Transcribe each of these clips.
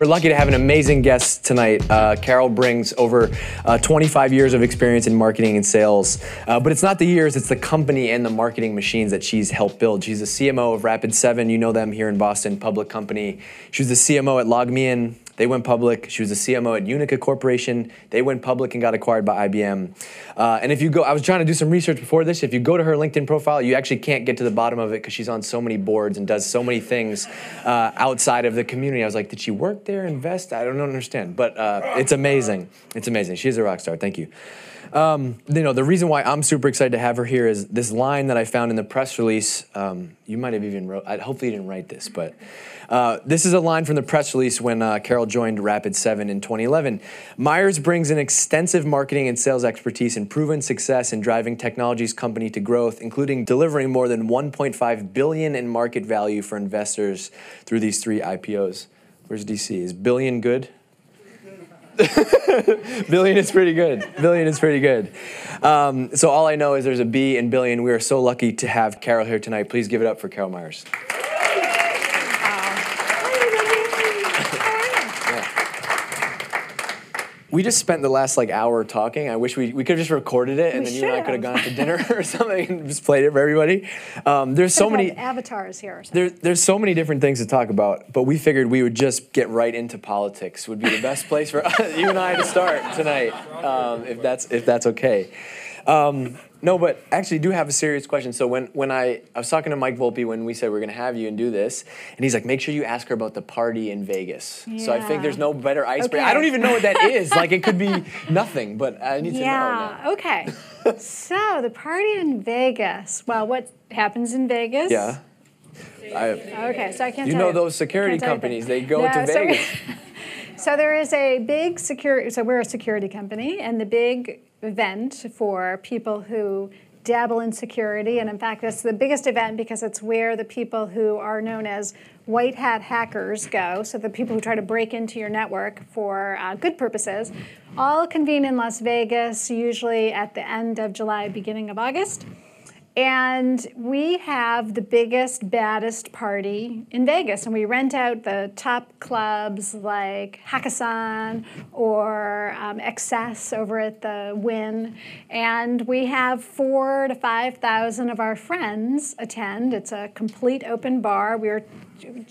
We're lucky to have an amazing guest tonight. Uh, Carol brings over uh, 25 years of experience in marketing and sales. Uh, but it's not the years, it's the company and the marketing machines that she's helped build. She's the CMO of Rapid7. You know them here in Boston, public company. She was the CMO at LogMeIn. They went public. She was the CMO at Unica Corporation. They went public and got acquired by IBM. Uh, and if you go, I was trying to do some research before this. If you go to her LinkedIn profile, you actually can't get to the bottom of it because she's on so many boards and does so many things uh, outside of the community. I was like, did she work there, invest? I don't understand. But uh, it's amazing. It's amazing. She's a rock star. Thank you. Um, you know, the reason why I'm super excited to have her here is this line that I found in the press release. Um, you might have even wrote. I, hopefully, you didn't write this, but uh, this is a line from the press release when uh, Carol joined Rapid7 in 2011. Meyers brings an extensive marketing and sales expertise and proven success in driving technology's company to growth, including delivering more than 1.5 billion in market value for investors through these three IPOs. Where's DC? Is billion good? billion is pretty good. Billion is pretty good. Um, so all I know is there's a B in billion. We are so lucky to have Carol here tonight. Please give it up for Carol Meyers. We just spent the last like hour talking. I wish we, we could have just recorded it and We then you and I could have gone to dinner or something and just played it for everybody. Um, there's so many avatars here. Or something. there, there's so many different things to talk about, but we figured we would just get right into politics. Would be the best place for you and I to start tonight, um, if that's if that's okay. Um, no, but actually, do have a serious question. So when when I I was talking to Mike Volpe when we said we're going to have you and do this, and he's like, make sure you ask her about the party in Vegas. So I think there's no better icebreaker. Okay. I don't even know what that is. like it could be nothing, but I need to know. yeah. Okay. so the party in Vegas. Well, what happens in Vegas? Yeah. I, Okay, so I can't. you know you. those security Can't tell you companies? They go No, to so Vegas. So there is a big security. So we're a security company, and the big event for people who dabble in security, and in fact, it's the biggest event because it's where the people who are known as white hat hackers go. So the people who try to break into your network for uh, good purposes, all convene in Las Vegas, usually at the end of July, beginning of August. And we have the biggest, baddest party in Vegas. And we rent out the top clubs like Hakkasan or um, XS over at the Wynn. And we have four to 5,000 of our friends attend. It's a complete open bar. We were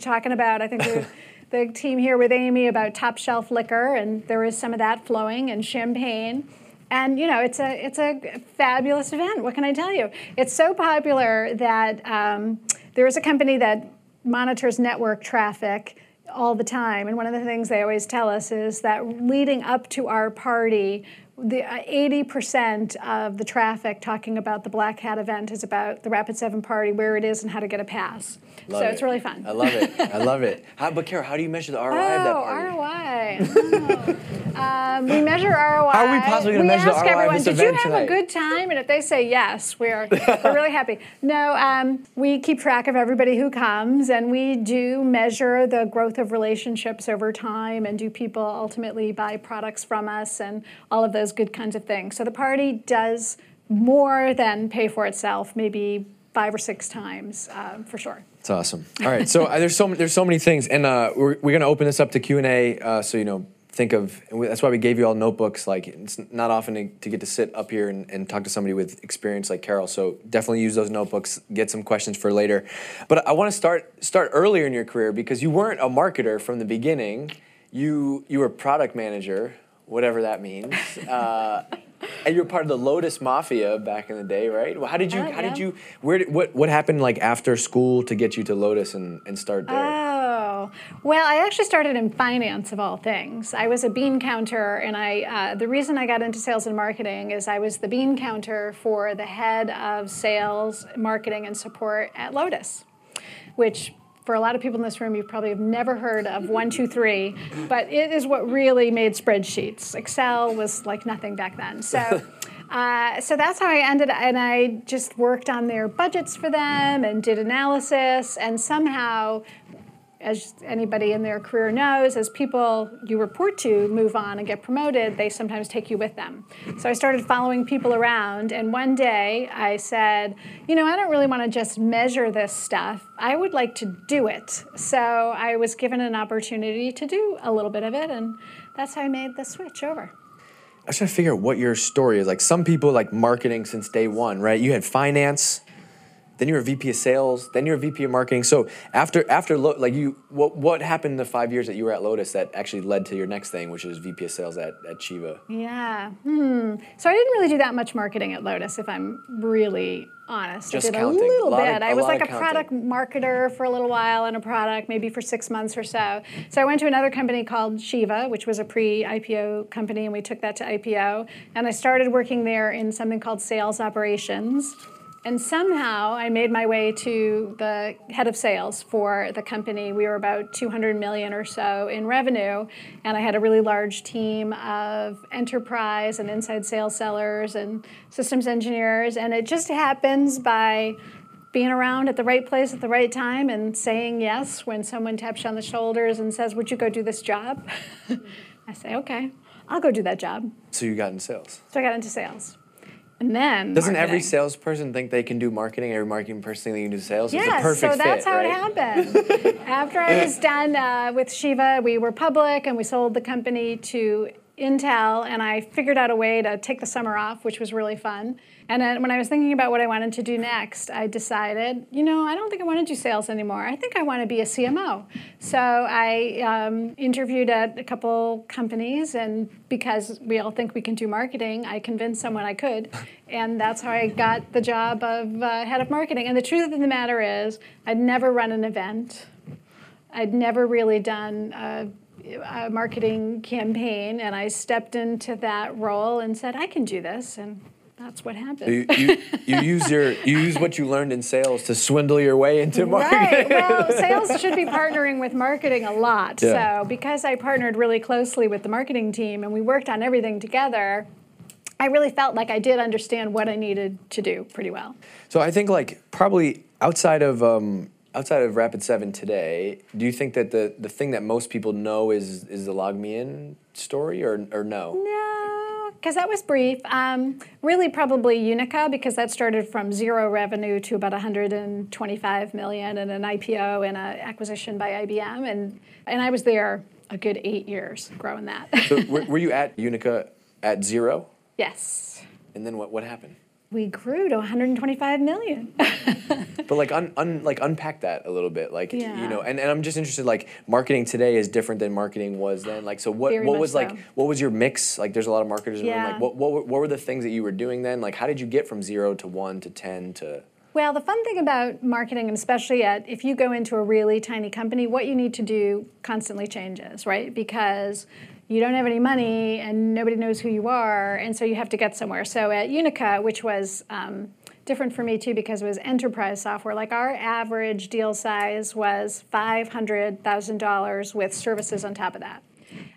talking about, I think we the team here with Amy about top shelf liquor, and there is some of that flowing, and champagne. And you know, it's a it's a fabulous event. What can I tell you? It's so popular that um, there is a company that monitors network traffic all the time. And one of the things they always tell us is that leading up to our party, the uh, 80% of the traffic talking about the Black Hat event is about the Rapid7 party, where it is, and how to get a pass. Love so it. it's really fun. I love it. I love it. How, but Kara, how do you measure the ROI of that Oh, party? ROI. Oh. um, we measure ROI. How are we possibly gonna we measure the ask ROI of everyone, this Did you have tonight?" a good time? And if they say yes, we're, we're really happy. No, um, we keep track of everybody who comes, and we do measure the growth of relationships over time, and do people ultimately buy products from us, and all of those good kinds of things. So the party does more than pay for itself, maybe five or six times um, for sure. It's awesome. All right, so uh, there's so there's so many things, and uh, we're we're gonna open this up to Q and A. Uh, so you know, think of and we, that's why we gave you all notebooks. Like it's not often to, to get to sit up here and, and talk to somebody with experience like Carol. So definitely use those notebooks. Get some questions for later. But I want to start start earlier in your career because you weren't a marketer from the beginning. You you were product manager, whatever that means. Uh, and you were part of the Lotus Mafia back in the day, right? Well, how did you? Oh, how did you? Where? Did, what? What happened like after school to get you to Lotus and, and start there? Oh, well, I actually started in finance of all things. I was a bean counter, and I uh, the reason I got into sales and marketing is I was the bean counter for the head of sales, marketing, and support at Lotus, which. For a lot of people in this room, you probably have never heard of one, two, three, but it is what really made spreadsheets. Excel was like nothing back then. So, uh, so that's how I ended, and I just worked on their budgets for them and did analysis, and somehow as anybody in their career knows, as people you report to move on and get promoted, they sometimes take you with them. So I started following people around, and one day I said, you know, I don't really want to just measure this stuff. I would like to do it. So I was given an opportunity to do a little bit of it, and that's how I made the switch over. I was trying to figure out what your story is. Like some people like marketing since day one, right? You had finance, then you were a VP of sales, then you were a VP of marketing. So after after like you, what what happened in the five years that you were at Lotus that actually led to your next thing, which is VP of sales at at Shiva? Yeah. Hmm. So I didn't really do that much marketing at Lotus, if I'm really honest. Just I did counting. a little A bit. of- I was like a product marketer for a little while in a product, maybe for six months or so. So I went to another company called Shiva, which was a pre-IPO company, and we took that to IPO. And I started working there in something called sales operations. And somehow I made my way to the head of sales for the company. We were about 200 million or so in revenue, and I had a really large team of enterprise and inside sales sellers and systems engineers. And it just happens by being around at the right place at the right time and saying yes when someone taps you on the shoulders and says, Would you go do this job? I say, Okay, I'll go do that job. So you got in sales. So I got into sales. And then Doesn't every salesperson think they can do marketing? Every marketing person think they can do sales. it's a Yes, so that's fit, how right? it happened. After I was done uh, with Shiva, we were public and we sold the company to Intel, and I figured out a way to take the summer off, which was really fun. And then when I was thinking about what I wanted to do next, I decided, you know, I don't think I want to do sales anymore. I think I want to be a CMO. So I um, interviewed at a couple companies, and because we all think we can do marketing, I convinced someone I could. And that's how I got the job of uh, head of marketing. And the truth of the matter is, I'd never run an event. I'd never really done a, a marketing campaign, and I stepped into that role and said, I can do this. And that's what happened. You, you, you use your you use what you learned in sales to swindle your way into marketing. Right. Well, sales should be partnering with marketing a lot. Yeah. So, because I partnered really closely with the marketing team and we worked on everything together, I really felt like I did understand what I needed to do pretty well. So I think like probably outside of um, outside of Rapid7 today, do you think that the, the thing that most people know is is the LogMeIn story or or no? No, because that was brief. Um, really, probably Unica, because that started from zero revenue to about 125 million and an IPO and an acquisition by IBM, and and I was there a good eight years growing that. So were, were you at Unica at zero, yes, and then what what happened? We grew to 125 million. But like un, un like unpack that a little bit, like you know, and, and I'm just interested. Like marketing today is different than marketing was then. Like so, what Very what was like what was your mix? Like there's a lot of marketers room. Yeah. Like what what were, what were the things that you were doing then? Like how did you get from zero to one to ten to Well, the fun thing about marketing, and especially at if you go into a really tiny company, what you need to do constantly changes, right? Because you don't have any money and nobody knows who you are, and so you have to get somewhere. So at Unica, which was um, different for me too because it was enterprise software, like our average deal size was $500,000 with services on top of that.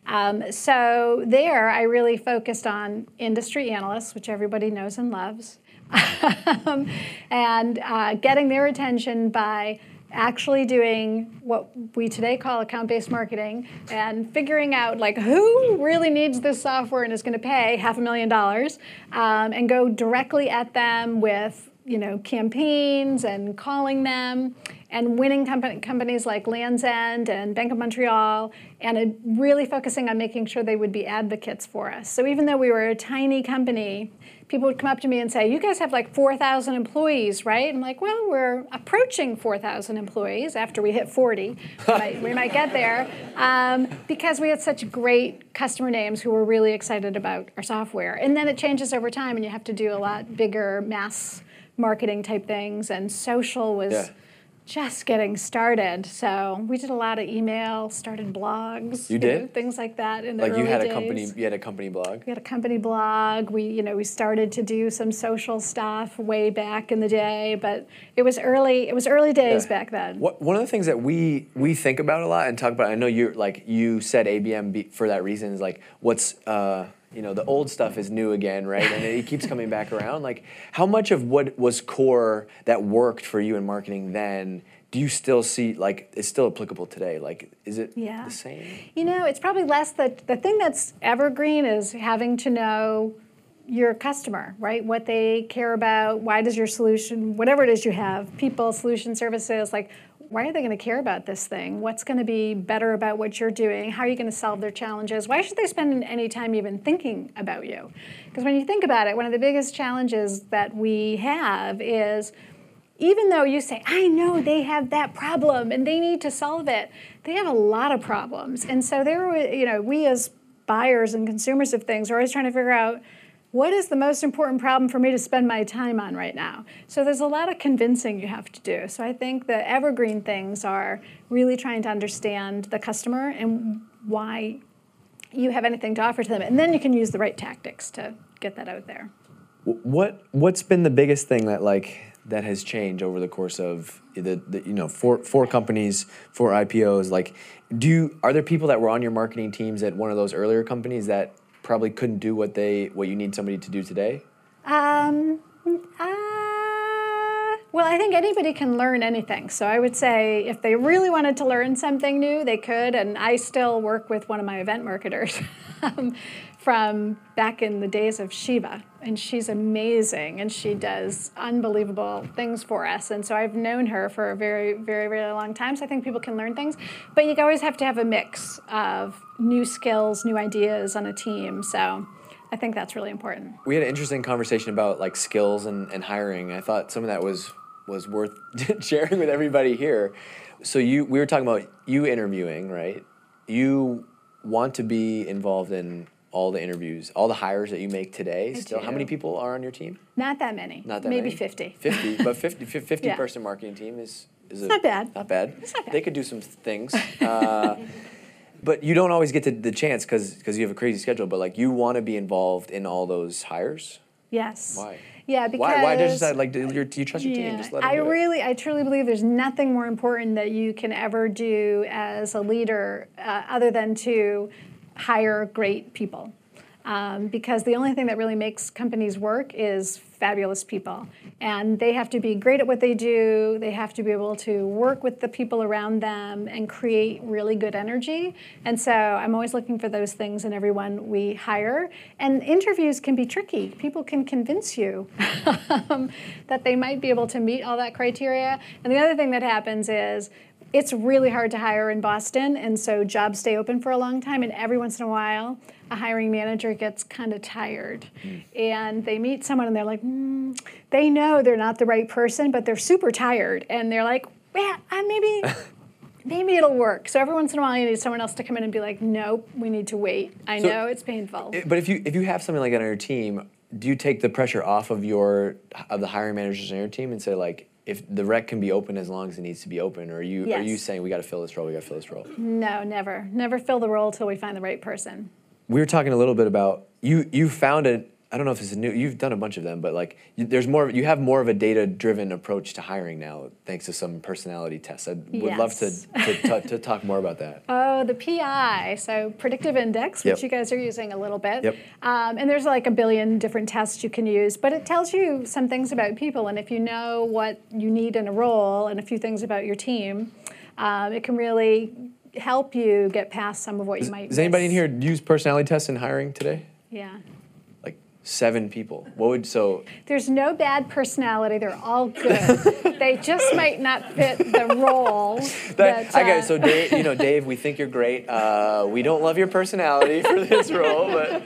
Um, so there, I really focused on industry analysts, which everybody knows and loves, um, and uh, getting their attention by actually doing what we today call account-based marketing and figuring out like who really needs this software and is going to pay half a million dollars um, and go directly at them with you know campaigns and calling them and winning companies like Lands' End and Bank of Montreal, and really focusing on making sure they would be advocates for us. So even though we were a tiny company, people would come up to me and say, "You guys have like 4,000 employees, right?" I'm like, "Well, we're approaching 4,000 employees after we hit 40. we, might, we might get there um, because we had such great customer names who were really excited about our software. And then it changes over time, and you have to do a lot bigger mass marketing type things, and social was." Yeah. Just getting started. So we did a lot of email, started blogs. You know, did? things like that in the like you early had a company you had a company blog? We had a company blog. We, you know, we started to do some social stuff way back in the day, but it was early. It was early days Yeah. back then. What, one of the things that we we think about a lot and talk about. I know you're like you said ABM for that reason is like what's uh, you know the old stuff is new again, right? And it keeps coming back around. Like how much of what was core that worked for you in marketing then do you still see like it's still applicable today? Like, is it Yeah. the same? You know, it's probably less that the thing that's evergreen is having to know your customer, right? What they care about, why does your solution, whatever it is you have, people, solution services, like why are they going to care about this thing? What's going to be better about what you're doing? How are you going to solve their challenges? Why should they spend any time even thinking about you? Because when you think about it, one of the biggest challenges that we have is even though you say, I know they have that problem and they need to solve it, they have a lot of problems. And so they're, you know, we as buyers and consumers of things are always trying to figure out what is the most important problem for me to spend my time on right now. So there's a lot of convincing you have to do. So I think the evergreen things are really trying to understand the customer and why you have anything to offer to them. And then you can use the right tactics to get that out there. What what's been the biggest thing that like that has changed over the course of the, the you know four four companies, four IPOs? Like, do you are there people that were on your marketing teams at one of those earlier companies that probably couldn't do what they what you need somebody to do today? Um, uh, well, I think anybody can learn anything. So I would say if they really wanted to learn something new, they could. And I still work with one of my event marketers um, from back in the days of Shiva. And she's amazing and she does unbelievable things for us. And so I've known her for a very, very, very long time. So I think people can learn things. But you always have to have a mix of new skills, new ideas on a team. So I think that's really important. We had an interesting conversation about like skills and, and hiring. I thought some of that was was worth sharing with everybody here. So you we were talking about you interviewing, right? You want to be involved in all the interviews, all the hires that you make today. I Still, how many people are on your team? Not that many. Not that Maybe many? 50. 50, but 50, 50 Yeah. person marketing team is is a, not bad. Not bad. It's not bad. They could do some things. Uh, but you don't always get the, the chance because you have a crazy schedule. But like you want to be involved in all those hires. Yes. Why? Yeah, because Why? Why did you decide like do you trust your team? Just let I do really, I truly believe there's nothing more important that you can ever do as a leader uh, other than to hire great people. Um, because the only thing that really makes companies work is fabulous people. And they have to be great at what they do, they have to be able to work with the people around them and create really good energy. And so I'm always looking for those things in everyone we hire. And interviews can be tricky. People can convince you um, that they might be able to meet all that criteria. And the other thing that happens is it's really hard to hire in Boston, and so jobs stay open for a long time. And every once in a while, a hiring manager gets kind of tired, and they meet someone, and they're like, mm, they know they're not the right person, but they're super tired, and they're like, yeah, uh, maybe. Maybe it'll work. So every once in a while, you need someone else to come in and be like, "Nope, we need to wait." I So- know it's painful. But if you if you have something like that on your team, do you take the pressure off of your of the hiring managers on your team and say like if the rec can be open as long as it needs to be open, or are you are you saying we got to fill this role, we got to fill this role? no, never, never fill the role till we find the right person. we were talking a little bit about you you found it i don't know if it's a new you've done a bunch of them but like you, there's more you have more of a data driven approach to hiring now thanks to some personality tests i would love to, to, to, to talk more about that Oh, the PI, so predictive index, which Yep. you guys are using a little bit. Yep. Um, and there's like a billion different tests you can use, but it tells you some things about people. And if you know what you need in a role and a few things about your team, um, it can really help you get past some of what you might. does anybody in here use personality tests in hiring today Yeah. Seven people what would so There's no bad personality. They're all good. they just might not fit the role. that, that, uh, it. so dave you know dave we think you're great uh, we don't love your personality for this role but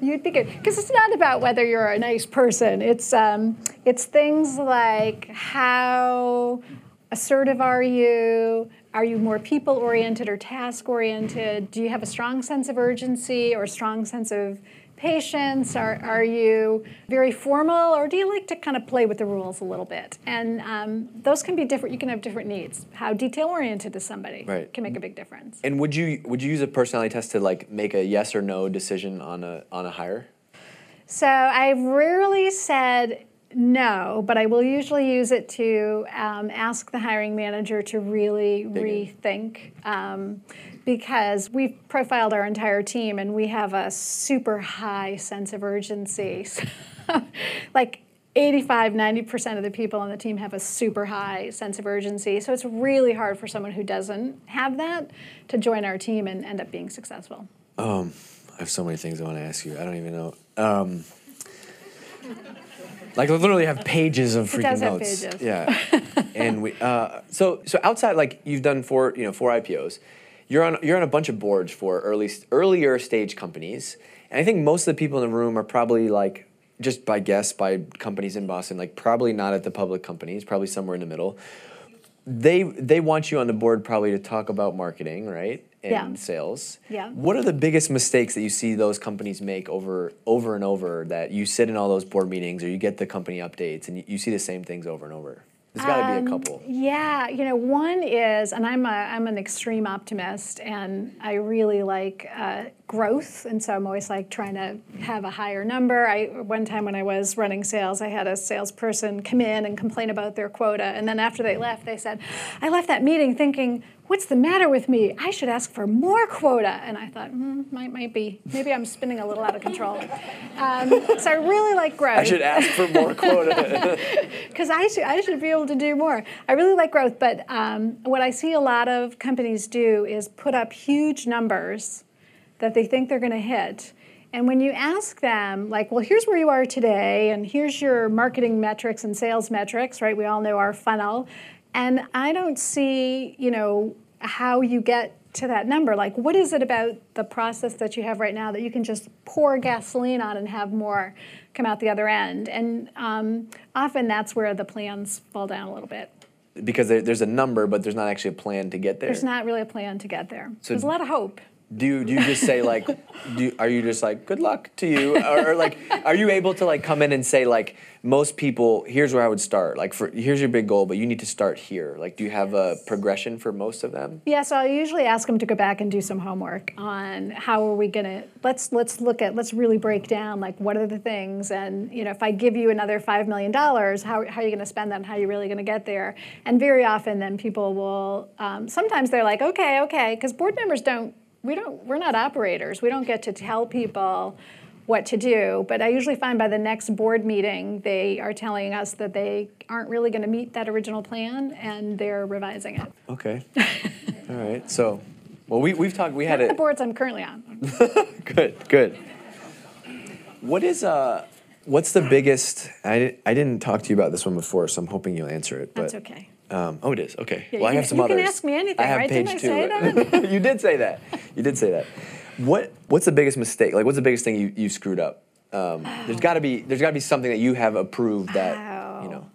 You'd be good because it's not about whether you're a nice person. It's um, it's things like how assertive are you? Are you more people oriented or task oriented? Do you have a strong sense of urgency or a strong sense of patience? Are, are you very formal or do you like to kind of play with the rules a little bit? And um, those can be different. You can have different needs. How detail oriented is somebody Right. can make a big difference. and would you would you use a personality test to like make a yes or no decision on a on a hire So I've rarely said no, but I will usually use it to um, ask the hiring manager to really in. rethink. Um, because we've profiled our entire team and we have a super high sense of urgency. So, like 85, 90% of the people on the team have a super high sense of urgency. So it's really hard for someone who doesn't have that to join our team and end up being successful. Um, I have so many things I want to ask you. I don't even know. Um, like I literally have pages of freaking it does notes. Have pages. Yeah. and we uh, so so outside like you've done four you know four IPOs. You're on you're on a bunch of boards for early earlier stage companies. And I think most of the people in the room are probably like just by guess by companies in Boston, like probably not at the public companies, probably somewhere in the middle. They they want you on the board probably to talk about marketing, right? And yeah. sales. Yeah. What are the biggest mistakes that you see those companies make over over and over that you sit in all those board meetings or you get the company updates and you, you see the same things over and over? There's got to um, be a um, couple. Yeah, you know, one is, and I'm a, I'm an extreme optimist, and I really like uh, growth, and so I'm always like trying to have a higher number. I one time when I was running sales, I had a salesperson come in and complain about their quota, and then after they left, they said, "I left that meeting thinking." what's the matter with me? I should ask for more quota. And I thought, mm, might, might be. Maybe I'm spinning a little out of control. Um, so I really like growth. I should ask for more quota. Because I should, I should be able to do more. I really like growth, but um, what I see a lot of companies do is put up huge numbers that they think they're going to hit. And when you ask them, like, well, here's where you are today, and here's your marketing metrics and sales metrics, right? We all know our funnel. And I don't see, you know, how you get to that number. Like, what is it about the process that you have right now that you can just pour gasoline on and have more come out the other end? And um, often that's where the plans fall down a little bit. Because there's a number, but there's not actually a plan to get there. There's not really a plan to get there. So there's a lot of hope do you, do you just say like do you, are you just like good luck to you or, or, like are you able to like come in and say like most people here's where i would start like for here's your big goal but you need to start here. Like do you have a progression for most of them? Yeah so i usually ask them to go back and do some homework on how are we going to let's let's look at let's really break down like what are the things and you know if i give you another $5 million how, how are you going to spend that and how are you really going to get there? And very often then people will um, sometimes they're like okay okay because board members don't we don't we're not operators. We don't get to tell people what to do. But I usually find by the next board meeting, they are telling us that they aren't really going to meet that original plan and they're revising it. Okay. All right. So, well, we, we've talked, we had it. the boards I'm currently on. good, good. What is, uh, what's the biggest, I, I didn't talk to you about this one before, so I'm hoping you'll answer it. But, That's okay. Um, oh, it is. Okay. Yeah, well, I have some you others. You can ask me anything, I have right? page Didn't two. You did say that. You did say that. What What's the biggest mistake? Like, what's the biggest thing you, you screwed up? Um, there's got to be there's got to be something that you have approved that oh. you know,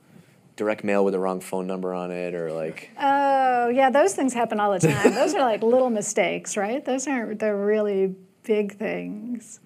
direct mail with the wrong phone number on it, or like. Oh yeah, those things happen all the time. those are like little mistakes, right? Those aren't the really big things.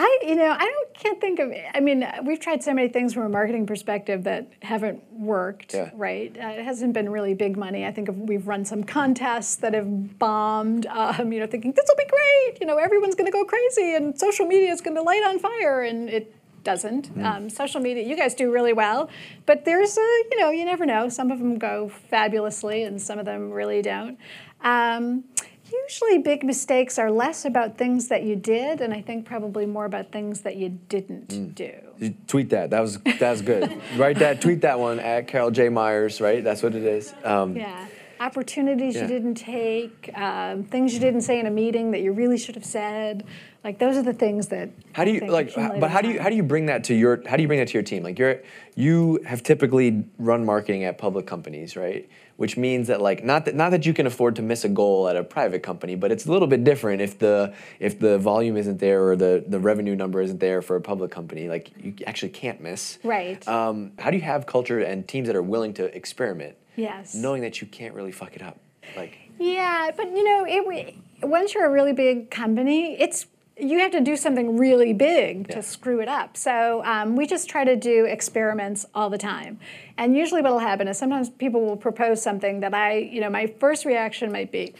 I, you know, I don't can't think of. I mean, we've tried so many things from a marketing perspective that haven't worked. Yeah. Right? Uh, it hasn't been really big money. I think we've run some contests that have bombed. Um, you know, thinking this will be great. You know, everyone's going to go crazy, and social media is going to light on fire, and it doesn't. Mm. Um, social media, you guys do really well, but there's a, you know, you never know. Some of them go fabulously, and some of them really don't. Um, Usually, big mistakes are less about things that you did, and I think probably more about things that you didn't mm. do. You tweet that. That was that was good. Write that. Tweet that one at Carol J Meyers. Right. That's what it is. Um, yeah. Opportunities yeah. you didn't take, um, things you didn't say in a meeting that you really should have said. Like those are the things that. How do you like? But how do you how do you bring that to your how do you bring that to your team? Like you're you have typically run marketing at public companies, right? Which means that like not that not that you can afford to miss a goal at a private company, but it's a little bit different if the if the volume isn't there or the the revenue number isn't there for a public company. Like you actually can't miss. Right. Um, how do you have culture and teams that are willing to experiment? Yes. Knowing that you can't really fuck it up, like. Yeah, but you know, it, once you're a really big company, it's you have to do something really big yeah. to screw it up. So um, we just try to do experiments all the time. And usually what will happen is sometimes people will propose something that I, you know, my first reaction might be,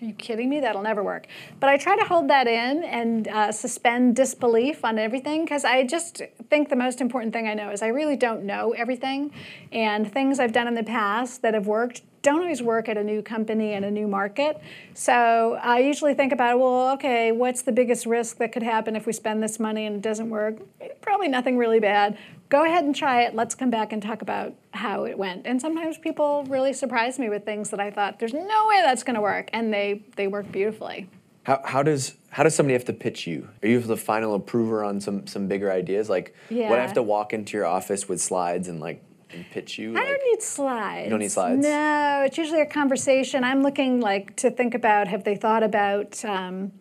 are you kidding me? That'll never work. But I try to hold that in and uh, suspend disbelief on everything because I just think the most important thing I know is I really don't know everything. And things I've done in the past that have worked don't always work at a new company and a new market. So I usually think about, well, okay, what's the biggest risk that could happen if we spend this money and it doesn't work? probably nothing really bad. Go ahead and try it. Let's come back and talk about how it went. And sometimes people really surprise me with things that I thought there's no way that's going to work, and they they work beautifully. How, how does how does somebody have to pitch you? Are you the final approver on some some bigger ideas? Like, Yeah. would I have to walk into your office with slides and like and pitch you? I Like- don't need slides. You don't need slides? No, it's usually a conversation. I'm looking like to think about have they thought about um,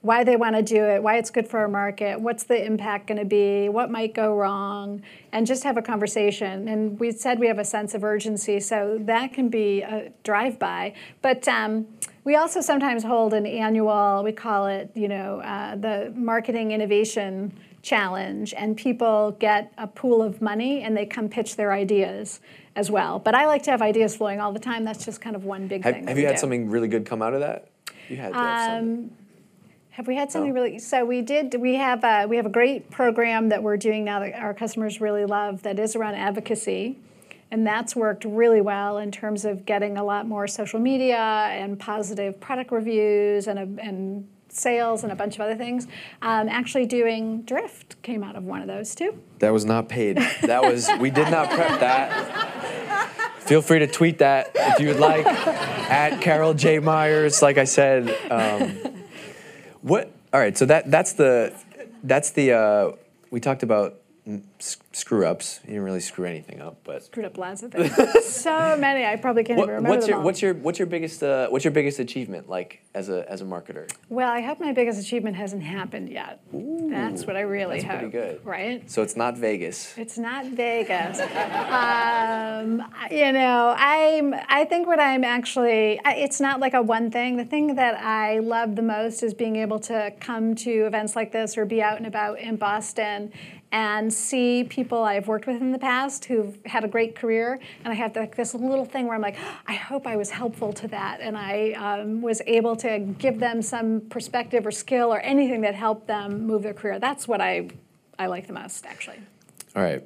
why they want to do it, why it's good for our market, what's the impact going to be, what might go wrong, and just have a conversation. And we said we have a sense of urgency, so that can be a drive-by. But um, we also sometimes hold an annual, we call it, you know, uh, the marketing innovation challenge, and people get a pool of money and they come pitch their ideas as well. But I like to have ideas flowing all the time. That's just kind of one big have thing. have you had do. something really good come out of that? You had to have some. Um, have we had something No. really? So we did. We have a, we have a great program that we're doing now that our customers really love. That is around advocacy, and that's worked really well in terms of getting a lot more social media and positive product reviews and a, and sales and a bunch of other things. Um, actually, doing drift came out of one of those too. That was not paid. That was we did not prep that. Feel free to tweet that if you would like at Carol J Meyers. Like I said, um, what? All right, so that that's the that's the uh, we talked about screw ups. You didn't really screw anything up, but Screwed up lots of things. so many. I probably can't what, even remember what's your all. what's your what's your biggest uh, what's your biggest achievement like as a as a marketer? Well, I hope my biggest achievement hasn't happened yet. that's what I really that's hope. pretty good. Right? So it's not Vegas. It's not Vegas. um, you know, I'm. I think what I'm actually. I- It's not like a one thing. The thing that I love the most is being able to come to events like this or be out and about in Boston and see people I've worked with in the past who've had a great career, and I have like this little thing where I'm like, I hope I was helpful to that, and I um, was able to give them some perspective or skill or anything that helped them move their career. That's what I I like the most, actually. All right.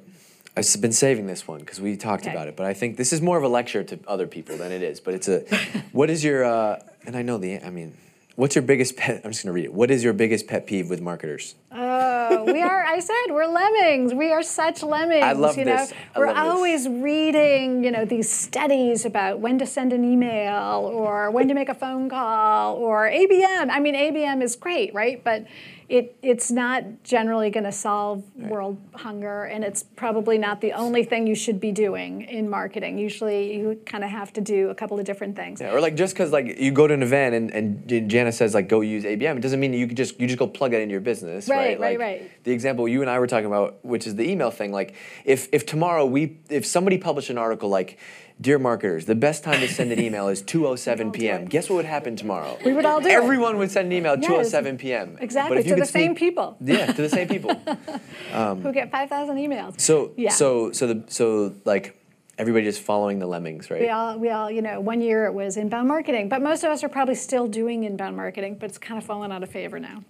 I've been saving this one because we talked Okay. about it, but I think this is more of a lecture to other people than it is. But it's a, what is your, uh, and I know the, I mean, what's your biggest pet? I'm just gonna read it. What is your biggest pet peeve with marketers? Oh, we are. I said we're lemmings. We are such lemmings. I love you know? this. I we're love this. always reading, you know, these studies about when to send an email or when to make a phone call or ABM. I mean, ABM is great, right? But it it's not generally going to solve world hunger, and it's probably not the only thing you should be doing in marketing. Usually, you kind of have to do a couple of different things. Yeah, or like just because like you go to an event and, and Jana says like go use ABM, it doesn't mean you can just you just go plug that into your business, Right, right? right, right. The example you and I were talking about, which is the email thing. Like if if tomorrow we if somebody published an article like. Dear marketers, the best time to send an email is 2:07 p.m. Guess what would happen tomorrow? We would all do it. Everyone would send an email at Yes. 2:07 p.m. Exactly, But if you to the same people. Yeah, to the same people. Who get five thousand emails? So Yeah. so so the so like everybody just following the lemmings, right? We all, we all, you know, one year it was inbound marketing, but most of us are probably still doing inbound marketing, but it's kind of fallen out of favor now.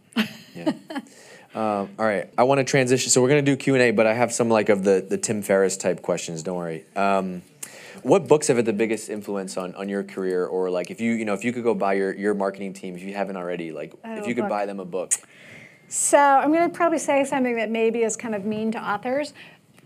Yeah. Um, all right, I want to transition. So we're gonna do Q and A, but I have some like of the the Tim Ferriss type questions. Don't worry. Um, what books have had the biggest influence on, on your career, or like if you you know if you could go buy your, your marketing team if you haven't already, like Oh, if you could book. buy them a book. So I'm going to probably say something that maybe is kind of mean to authors.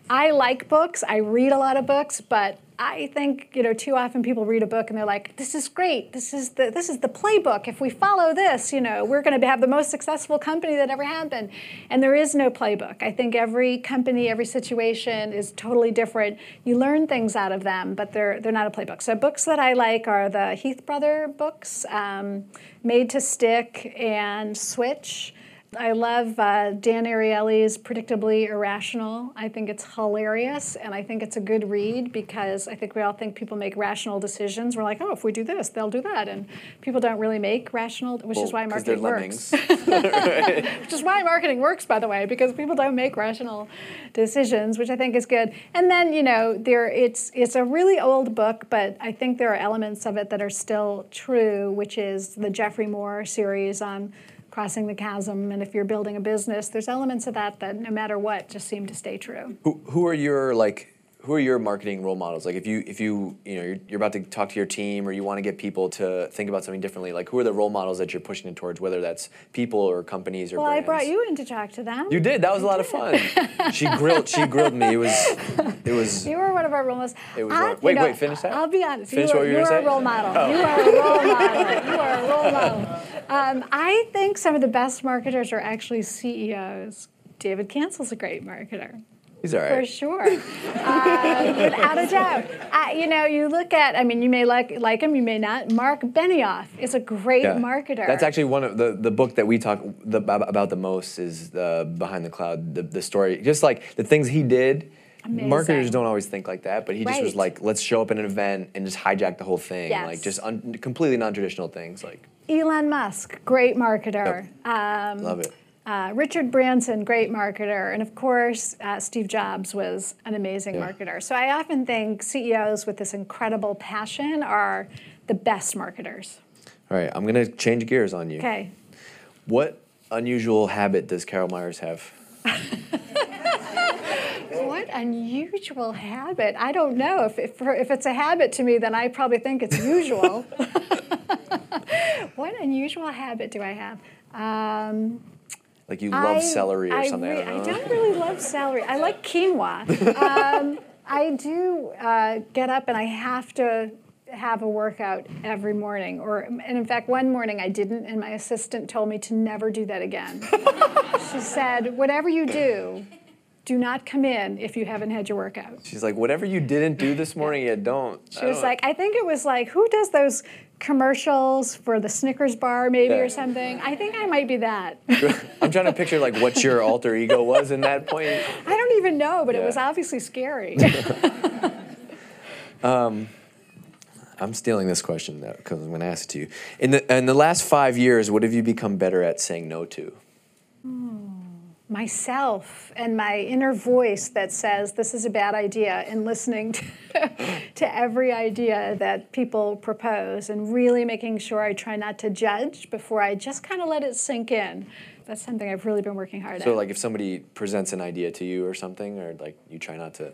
I like books. I read a lot of books, but I think you know too often people read a book and they're like, "This is great. This is the this is the playbook. If we follow this, you know, we're going to have the most successful company that ever happened." And there is no playbook. I think every company, every situation is totally different. You learn things out of them, but they're they're not a playbook. So books that I like are the Heath Brother books, um, Made to Stick and Switch. I love uh, Dan Ariely's Predictably Irrational. I think it's hilarious, and I think it's a good read because I think we all think people make rational decisions. We're like, oh, if we do this, they'll do that, and people don't really make rational, which is Well, why 'cause they're marketing works. which is why marketing works, by the way, because people don't make rational decisions, which I think is good. And then you know, there it's it's a really old book, but I think there are elements of it that are still true, which is the Geoffrey Moore series on crossing the chasm. And if you're building a business, there's elements of that that no matter what, just seem to stay true. Who who are your like who are your marketing role models? Like if you if you you know you're, you're about to talk to your team or you want to get people to think about something differently, like who are the role models that you're pushing it towards, whether that's people or companies or Well, brands? I brought you in to talk to them. You did. That was a lot of fun. she grilled. She grilled me. It was. It was. You were one of our role models. It was I- wait, know, wait, finish that? I'll be honest. Finish you what you were you gonna are a? Oh. role model. Oh. You are a role model. You are a role model. Um, I think some of the best marketers are actually CEOs. David Cancel's a great marketer. He's all For sure, uh, without a doubt. Uh, you know, you look at. I mean, you may like like him, you may not. Mark Benioff is a great Yeah. marketer. That's actually one of the the book that we talk the, about the most is the Behind the Cloud, the, the story. Just like the things he did. Amazing. Marketers don't always think like that, but he just was like, let's show up at an event and just hijack the whole thing, Yes. like just un- completely non-traditional things. Like, Elon Musk, great marketer. Um, love it. Uh, Richard Branson, great marketer. And of course, uh, Steve Jobs was an amazing Yeah. marketer. So I often think CEOs with this incredible passion are the best marketers. All right, I'm gonna change gears on you. Okay. What unusual habit does Carol Meyers have? What unusual habit? I don't know. If, if, if it's a habit to me, then I probably think it's usual. what unusual habit do I have? Um, Like you love I- celery or I something? re- I don't know. don't really love celery. I like quinoa. um, I do uh, get up and I have to have a workout every morning. Or, and in fact, one morning I didn't, and my assistant told me to never do that again. she said, "Whatever you do, do not come in if you haven't had your workout." She's like, whatever you didn't do this morning, you don't. She was like, I think it was like, who does those commercials for the Snickers bar, maybe, Yeah. or something? I think I might be that. I'm trying to picture like what your alter ego was in that point. I don't even know, but it was obviously scary. um, I'm stealing this question though because I'm going to ask it to you. In the in the last five years, what have you become better at saying no to? Myself and my inner voice that says this is a bad idea, and listening to, to every idea that people propose, and really making sure I try not to judge before I just kind of let it sink in. That's something I've really been working hard So at. So like if somebody presents an idea to you or something, or like you try not to.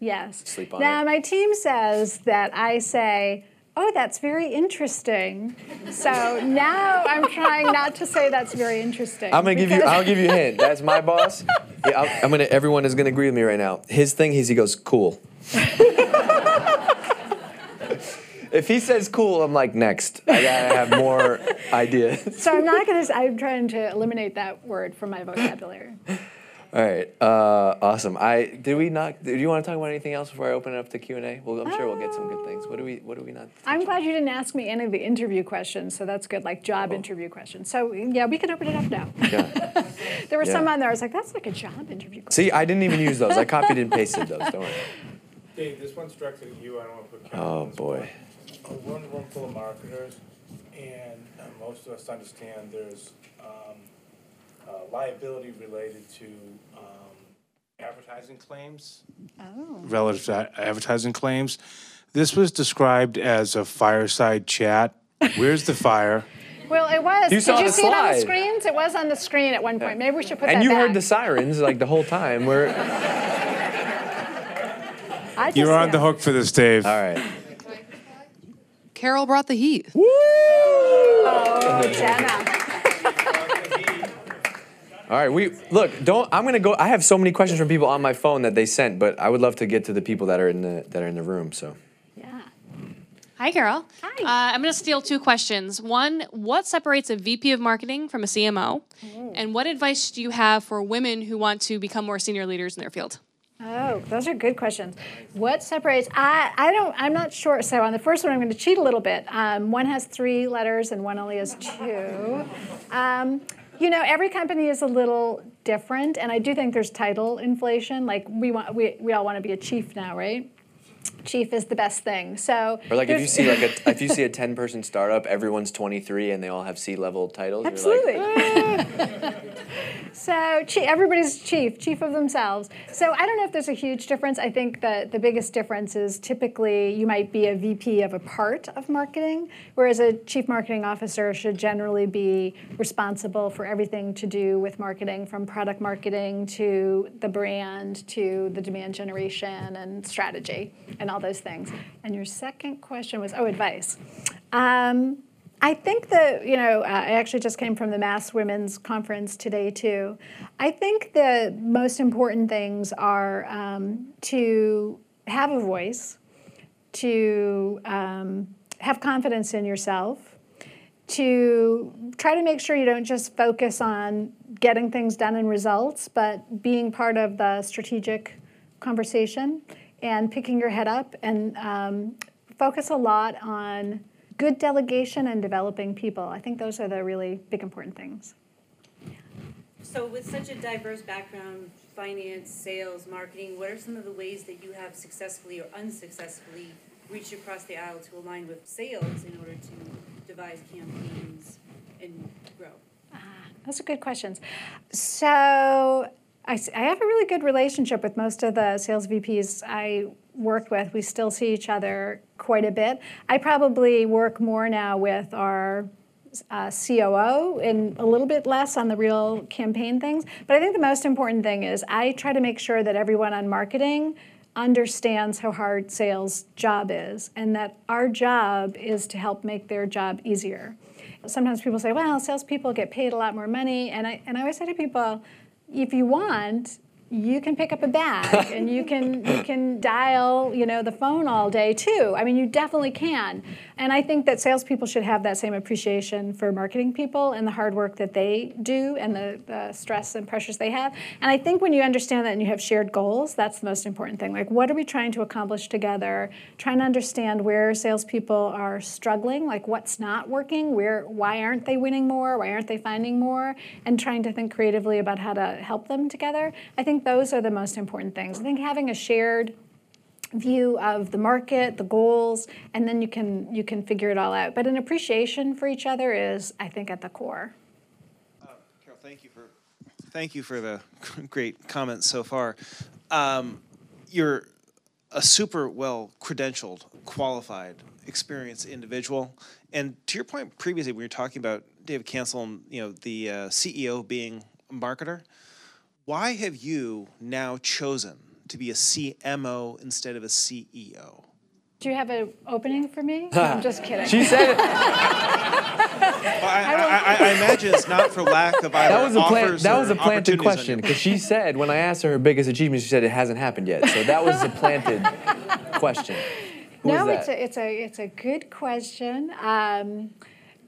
Yes. Sleep on it? now, it. my team says that I say, Oh, that's very interesting. So now I'm trying not to say that's very interesting. I'm gonna give you. I'll give you a hint. That's my boss. Yeah, I'll, I'm gonna. Everyone is gonna agree with me right now. His thing is he goes cool. if he says cool, I'm like next. I gotta have more ideas. So I'm not to, I'm trying to eliminate that word from my vocabulary. All right. Uh, awesome. I did we not? Do you want to talk about anything else before I open it up to Q and A? Well, I'm sure we'll get some good things. What do we? What do we not? I'm glad you didn't ask me any of the interview questions, so that's good, like job interview questions. So yeah, we can open it up now. Yeah. There were some on there, I was like, that's like a job interview question. See, I didn't even use those. I copied and pasted those. Don't worry. Dave, this one's directed at you. I don't want to put. Karen Oh on spot. boy. We're in a room full of marketers, and uh, most of us understand there's um, uh, liability related to um, advertising claims. Oh. Relative to advertising claims. This was described as a fireside chat. Where's the fire? Well, it was. You Did saw you the see it on the slide. screens? It was on the screen at one point. Maybe we should put that And you back. heard the sirens like the whole time. We're I just, You're on the hook for this, Dave. all right. Carol brought the heat. Oh, Jenna. All right, we look. Don't. I'm gonna go. I have so many questions from people on my phone that they sent, but I would love to get to the people that are in the that are in the room. So Yeah. Hi, Carol. Hi. Uh, I'm going to steal two questions. One, what separates a VP of marketing from a CMO? And what advice do you have for women who want to become more senior leaders in their field? Oh, those are good questions. What separates? I, I don't. I'm not sure. So on the first one, I'm going to cheat a little bit. Um, one has three letters and one only has two. Um, you know, every company is a little different, and I do think there's title inflation. Like we want, we, we all want to be a chief now, right? Chief is the best thing. So or like if you see like a if you see a 10 person startup, everyone's 23 and they all have C level titles. Absolutely. You're like, so everybody's chief, chief of themselves. So I don't know if there's a huge difference. I think that the biggest difference is typically you might be a VP of a part of marketing, whereas a chief marketing officer should generally be responsible for everything to do with marketing, from product marketing to the brand to the demand generation and strategy and all those things. And your second question was, oh, advice. Um, I think that, you know, uh, I actually just came from the Mass Women's Conference today, too. I think the most important things are um, to have a voice, to um, have confidence in yourself, to try to make sure you don't just focus on getting things done and results, but being part of the strategic conversation and picking your head up and um, focus a lot on good delegation and developing people. I think those are the really big important things. So, with such a diverse background, finance, sales, marketing, what are some of the ways that you have successfully or unsuccessfully reached across the aisle to align with sales in order to devise campaigns and grow? Ah, those are good questions. So, I, I have a really good relationship with most of the sales VPs I work with. We still see each other quite a bit. I probably work more now with our uh, COO and a little bit less on the real campaign things. But I think the most important thing is I try to make sure that everyone on marketing understands how hard sales job is and that our job is to help make their job easier. Sometimes people say, well, salespeople get paid a lot more money. And I, and I always say to people, if you want, you can pick up a bag and you can you can dial you know the phone all day too. I mean, you definitely can. And I think that salespeople should have that same appreciation for marketing people and the hard work that they do and the, the stress and pressures they have. And I think when you understand that and you have shared goals, that's the most important thing. Like, what are we trying to accomplish together? Trying to understand where salespeople are struggling, like what's not working, where why aren't they winning more, why aren't they finding more, and trying to think creatively about how to help them together. I think those are the most important things. I think having a shared view of the market, the goals, and then you can you can figure it all out. But an appreciation for each other is, I think, at the core. Uh, Carol, thank you for thank you for the great comments so far. Um, you're a super well credentialed, qualified, experienced individual, and to your point previously, when you were talking about David Cancel and you know the uh, CEO being a marketer, why have you now chosen to be a CMO instead of a CEO? Do you have an opening for me? No, I'm just kidding. She said it. Well, I, I, I, imagine it's not for lack of either that was a offers that or was a planted question because she said when I asked her her biggest achievement, she said it hasn't happened yet. So that was a planted question. Who no, was it's a it's a it's a good question. Um,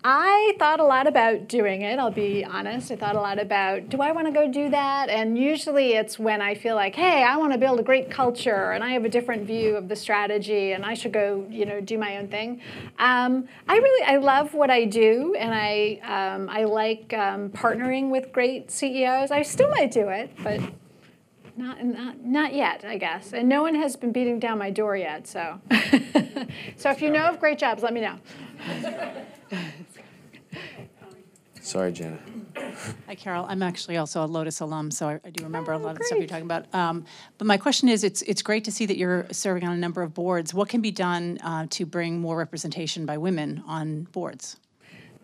I thought a lot about doing it, I'll be honest. I thought a lot about, do I want to go do that? And usually it's when I feel like, hey, I want to build a great culture and I have a different view of the strategy and I should go, you know, do my own thing. Um, I really, I love what I do and I, um, I like um, partnering with great CEOs. I still might do it, but not, not, not yet, I guess. And no one has been beating down my door yet, so. so if you know of great jobs, let me know. Sorry, Jenna. Hi, Carol. I'm actually also a Lotus alum, so I, I do remember a Oh, lot of the stuff you're talking about. Um, but my question is, it's it's great to see that you're serving on a number of boards. What can be done uh, to bring more representation by women on boards?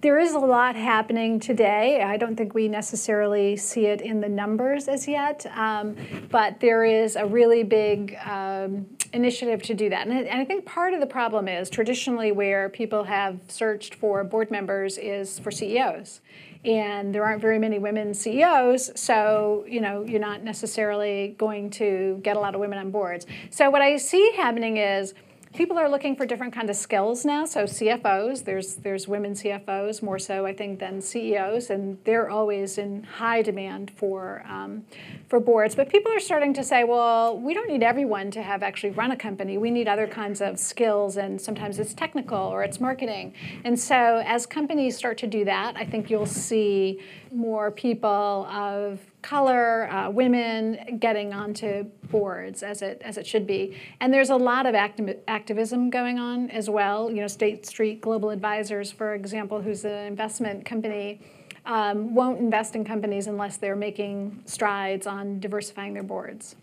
There is a lot happening today. I don't think we necessarily see it in the numbers as yet, um, but there is a really big um, initiative to do that. And I, think part of the problem is traditionally where people have searched for board members is for CEOs. And there aren't very many women CEOs, so you know you're not necessarily going to get a lot of women on boards. So what I see happening is people are looking for different kind of skills now. So CFOs, there's there's women CFOs more so I think than CEOs, and they're always in high demand for um, for boards. But people are starting to say, well, we don't need everyone to have actually run a company. We need other kinds of skills, and sometimes it's technical or it's marketing. And so as companies start to do that, I think you'll see more people of color, uh, women getting onto boards as it as it should be. And there's a lot of acti- activism going on as well. You know, State Street Global Advisors, for example, who's an investment company. um, won't invest in companies unless they're making strides on diversifying their boards.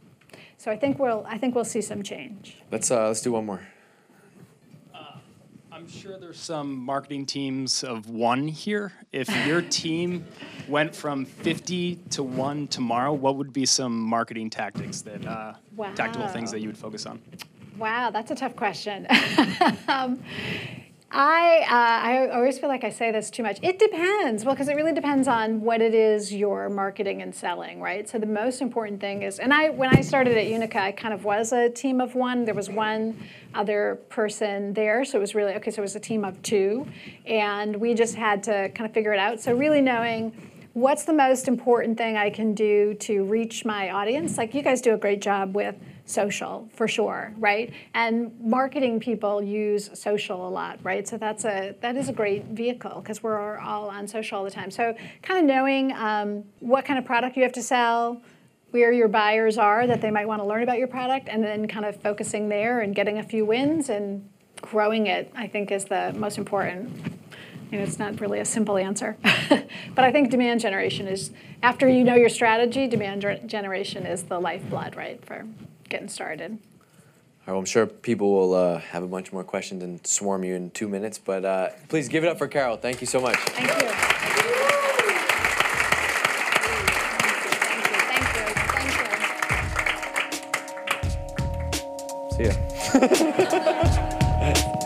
So I think we'll I think we'll see some change. Let's uh, let's do one more. I'm sure there's some marketing teams of one here. If your team went from 50 to one tomorrow, what would be some marketing tactics that, uh, tactical things that you would focus on? Wow, that's a tough question. um, I uh, I always feel like I say this too much. It depends. Well, because it really depends on what it is you're marketing and selling, right? So the most important thing is, and I when I started at Unica, I kind of was a team of one. There was one other person there, so it was really okay. So it was a team of two, and we just had to kind of figure it out. So really knowing what's the most important thing I can do to reach my audience. Like you guys do a great job with social for sure right? And marketing people use social a lot right? So that's a that is a great vehicle because we're all on social all the time. So kind of knowing um, what kind of product you have to sell where your buyers are that they might want to learn about your product and then kind of focusing there and getting a few wins and growing it i think is the most important. Know, it's not really a simple answer. but I think demand generation is, after you know your strategy, demand generation is the lifeblood, right, for getting started. All right, well, I'm sure people will uh, have a bunch more questions and swarm you in two minutes, but uh, please give it up for Carol. Thank you so much. Thank you. Thank you. Thank you. Thank you. See ya.